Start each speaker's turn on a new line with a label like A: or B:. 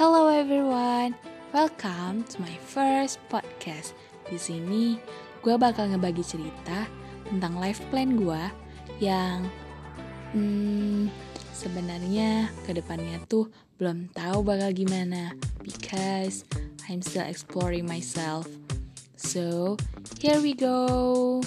A: Hello everyone, welcome to my first podcast. Di sini gue bakal ngebagi cerita tentang life plan gue yang hmm, sebenarnya ke depannya tuh belum tahu bakal gimana because I'm still exploring myself. So here we go.